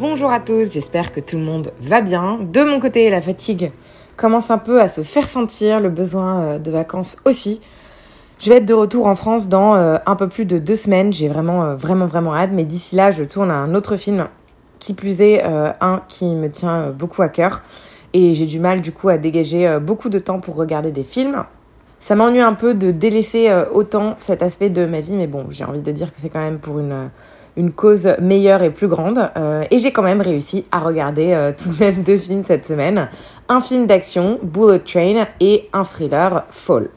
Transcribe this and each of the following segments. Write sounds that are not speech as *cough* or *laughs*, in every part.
Bonjour à tous, j'espère que tout le monde va bien. De mon côté, la fatigue commence un peu à se faire sentir, le besoin euh, de vacances aussi. Je vais être de retour en France dans euh, un peu plus de deux semaines. J'ai vraiment, euh, vraiment, vraiment hâte. Mais d'ici là, je tourne un autre film, qui plus est un qui me tient beaucoup à cœur. Et j'ai du mal du coup à dégager beaucoup de temps pour regarder des films. Ça m'ennuie un peu de délaisser autant cet aspect de ma vie, mais bon, j'ai envie de dire que c'est quand même pour une, une cause meilleure et plus grande. et j'ai quand même réussi à regarder tout de même deux films cette semaine. Un film d'action, Bullet Train, et un thriller, Fall.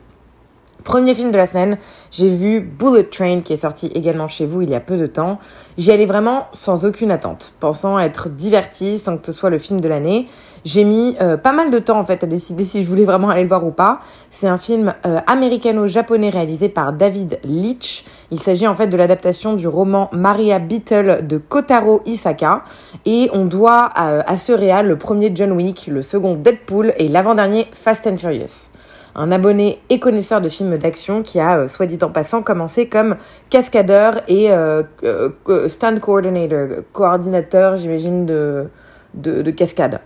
Premier film de la semaine, j'ai vu Bullet Train qui est sorti également chez vous il y a peu de temps. J'y allais vraiment sans aucune attente, pensant être divertie sans que ce soit le film de l'année. J'ai mis euh, pas mal de temps en fait à décider si je voulais vraiment aller le voir ou pas. C'est un film euh, américano-japonais réalisé par David Leitch. Il s'agit en fait de l'adaptation du roman Maria Beetle de Kotaro Isaka et on doit euh, à ce réal le premier John Wick, le second Deadpool et l'avant-dernier Fast and Furious un abonné et connaisseur de films d'action qui a, euh, soit dit en passant, commencé comme cascadeur et euh, euh, stand coordinator, coordinateur, j'imagine, de, de, de cascade.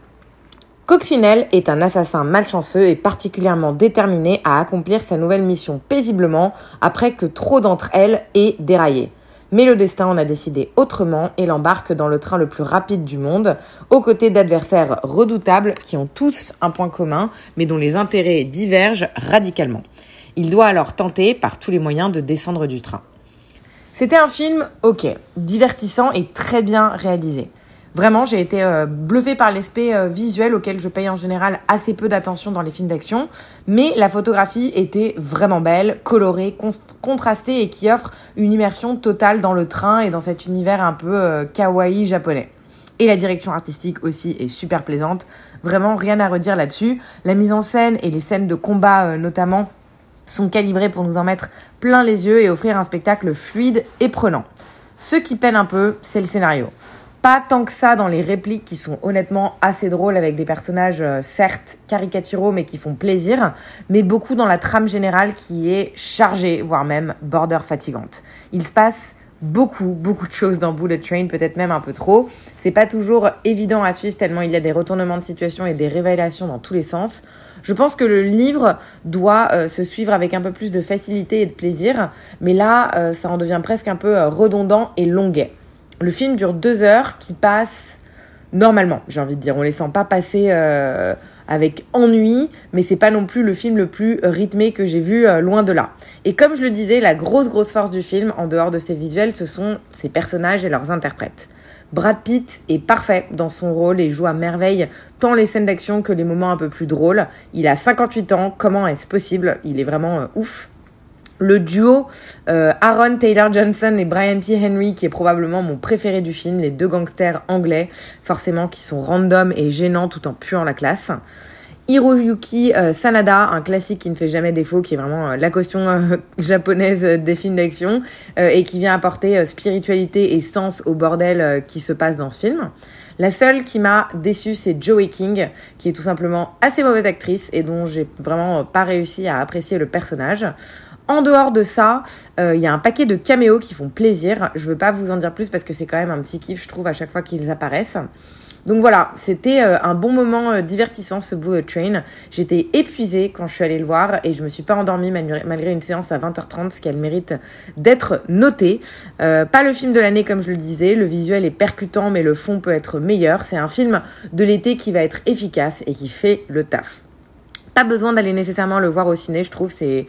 Coccinelle est un assassin malchanceux et particulièrement déterminé à accomplir sa nouvelle mission paisiblement après que trop d'entre elles aient déraillé. Mais le destin en a décidé autrement et l'embarque dans le train le plus rapide du monde, aux côtés d'adversaires redoutables qui ont tous un point commun, mais dont les intérêts divergent radicalement. Il doit alors tenter par tous les moyens de descendre du train. C'était un film, ok, divertissant et très bien réalisé. Vraiment, j'ai été euh, bluffée par l'aspect euh, visuel auquel je paye en général assez peu d'attention dans les films d'action, mais la photographie était vraiment belle, colorée, contrastée et qui offre une immersion totale dans le train et dans cet univers un peu euh, kawaii japonais. Et la direction artistique aussi est super plaisante. Vraiment rien à redire là-dessus. La mise en scène et les scènes de combat notamment sont calibrées pour nous en mettre plein les yeux et offrir un spectacle fluide et prenant. Ce qui peine un peu, c'est le scénario. Pas tant que ça dans les répliques qui sont honnêtement assez drôles avec des personnages euh, certes caricaturaux mais qui font plaisir, mais beaucoup dans la trame générale qui est chargée, voire même border fatigante. Il se passe beaucoup, beaucoup de choses dans Bullet Train, peut-être même un peu trop. C'est pas toujours évident à suivre tellement il y a des retournements de situation et des révélations dans tous les sens. Je pense que le livre doit euh, se suivre avec un peu plus de facilité et de plaisir, mais là, euh, ça en devient presque un peu redondant et longuet. Le film dure deux heures qui passent normalement, j'ai envie de dire. On les sent pas passer euh, avec ennui, mais c'est pas non plus le film le plus rythmé que j'ai vu euh, loin de là. Et comme je le disais, la grosse grosse force du film, en dehors de ses visuels, ce sont ses personnages et leurs interprètes. Brad Pitt est parfait dans son rôle et joue à merveille tant les scènes d'action que les moments un peu plus drôles. Il a 58 ans, comment est-ce possible? Il est vraiment euh, ouf le duo euh, Aaron Taylor Johnson et Brian T. Henry, qui est probablement mon préféré du film, les deux gangsters anglais, forcément qui sont random et gênants tout en puant la classe. Hiroyuki euh, Sanada, un classique qui ne fait jamais défaut, qui est vraiment euh, la caution *laughs* japonaise des films d'action et qui vient apporter spiritualité et sens au bordel qui se passe dans ce film. La seule qui m'a déçue, c'est Joey King, qui est tout simplement assez mauvaise actrice et dont j'ai vraiment pas réussi à apprécier le personnage. En dehors de ça, euh, il y a un paquet de caméos qui font plaisir. Je veux pas vous en dire plus parce que c'est quand même un petit kiff, je trouve, à chaque fois qu'ils apparaissent. Donc voilà, c'était euh, un bon moment euh, divertissant ce Bullet Train. J'étais épuisée quand je suis allée le voir et je me suis pas endormie malgré une séance à 20h30, ce qui a le mérite d'être noté. pas le film de l'année comme je le disais, le visuel est percutant mais le fond peut être meilleur. C'est un film de l'été qui va être efficace et qui fait le taf. Pas besoin d'aller nécessairement le voir au ciné, je trouve. C'est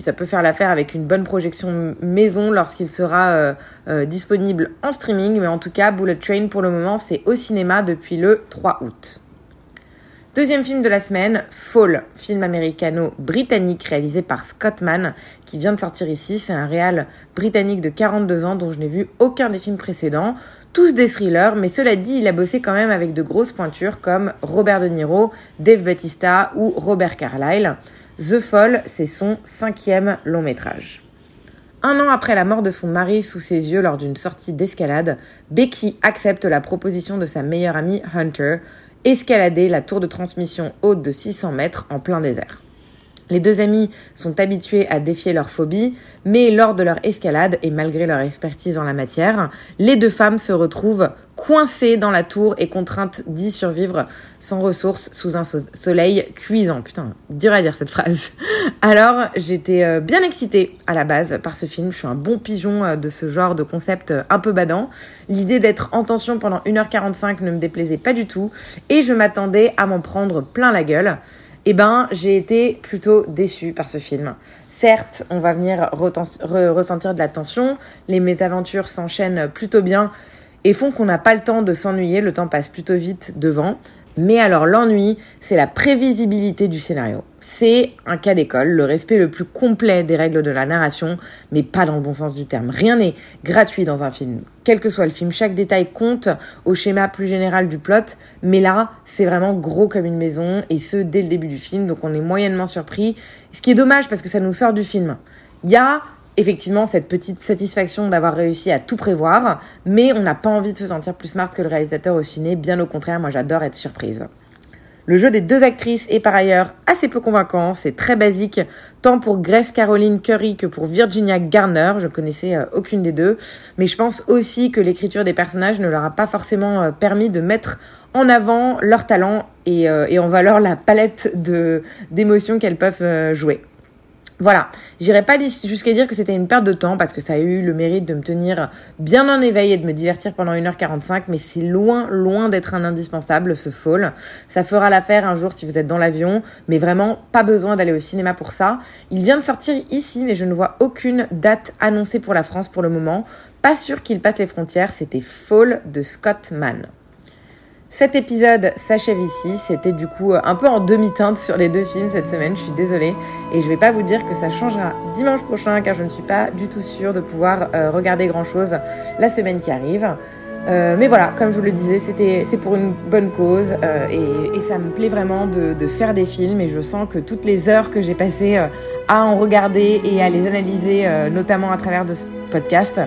ça peut faire l'affaire avec une bonne projection maison lorsqu'il sera euh, euh, disponible en streaming. Mais en tout cas, Bullet Train pour le moment, c'est au cinéma depuis le 3 août. Deuxième film de la semaine, Fall, film américano-britannique réalisé par Scott Mann, qui vient de sortir ici. C'est un réal britannique de 42 ans dont je n'ai vu aucun des films précédents. tous des thrillers, mais cela dit, il a bossé quand même avec de grosses pointures comme Robert De Niro, Dave Bautista ou Robert Carlyle. The Fall, c'est son cinquième long métrage. Un an après la mort de son mari sous ses yeux lors d'une sortie d'escalade, Becky accepte la proposition de sa meilleure amie Hunter, escalader la tour de transmission haute de 600 mètres en plein désert. Les deux amis sont habitués à défier leur phobie, mais lors de leur escalade et malgré leur expertise en la matière, les deux femmes se retrouvent coincées dans la tour et contraintes d'y survivre sans ressources sous un soleil cuisant. Putain, dur à dire cette phrase. *laughs* Alors, j'étais euh, bien excitée à la base par ce film. Je suis un bon pigeon euh, de ce genre de concept euh, un peu badant. L'idée d'être en tension pendant 1h45 ne me déplaisait pas du tout et je m'attendais à m'en prendre plein la gueule eh ben, j'ai été plutôt déçue par ce film. Certes, on va venir ressentir de la tension, les métaventures s'enchaînent plutôt bien et font qu'on n'a pas le temps de s'ennuyer, le temps passe plutôt vite devant. Mais alors l'ennui, c'est la prévisibilité du scénario. C'est un cas d'école, le respect le plus complet des règles de la narration, mais pas dans le bon sens du terme. Rien n'est gratuit dans un film. Quel que soit le film, chaque détail compte au schéma plus général du plot, mais là, c'est vraiment gros comme une maison, et ce, dès le début du film, donc on est moyennement surpris, ce qui est dommage parce que ça nous sort du film. Il y a effectivement cette petite satisfaction d'avoir réussi à tout prévoir, mais on n'a pas envie de se sentir plus smart que le réalisateur au ciné, bien au contraire, moi j'adore être surprise. Le jeu des deux actrices est par ailleurs assez peu convaincant, c'est très basique, tant pour Grace Caroline Curry que pour Virginia Garner, je connaissais euh, aucune des deux, mais je pense aussi que l'écriture des personnages ne leur a pas forcément euh, permis de mettre en avant leur talent et, euh, et en valeur la palette d'émotions qu'elles peuvent jouer. Voilà, j'irai pas jusqu'à dire que c'était une perte de temps parce que ça a eu le mérite de me tenir bien en éveil et de me divertir pendant 1h45, mais c'est loin, loin d'être un indispensable ce fall. Ça fera l'affaire un jour si vous êtes dans l'avion, mais vraiment pas besoin d'aller au cinéma pour ça. Il vient de sortir ici, mais je ne vois aucune date annoncée pour la France pour le moment. Pas sûr qu'il passe les frontières, c'était Fall de Scott Mann. Cet épisode s'achève ici. C'était du coup un peu en demi-teinte sur les deux films cette semaine. Je suis désolée. Et je vais pas vous dire que ça changera dimanche prochain car je ne suis pas du tout sûre de pouvoir euh, regarder grand chose la semaine qui arrive. Euh, mais voilà, comme je vous le disais, c'est pour une bonne cause euh, et, ça me plaît vraiment de, faire des films et je sens que toutes les heures que j'ai passées à en regarder et à les analyser, notamment à travers de ce podcast,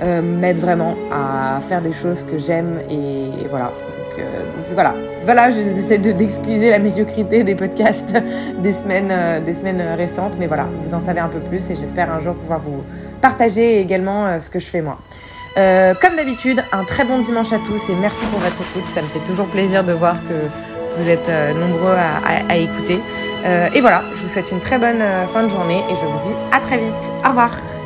m'aident vraiment à faire des choses que j'aime et voilà. Euh, donc, voilà. Voilà, j'essaie de, d'excuser la médiocrité des podcasts *laughs* des semaines, euh, semaines récentes, mais voilà, vous en savez un peu plus et j'espère un jour pouvoir vous partager également euh, ce que je fais moi. comme d'habitude, un très bon dimanche à tous et merci pour votre écoute. Ça me fait toujours plaisir de voir que vous êtes nombreux à écouter. et voilà, je vous souhaite une très bonne fin de journée et je vous dis à très vite. Au revoir.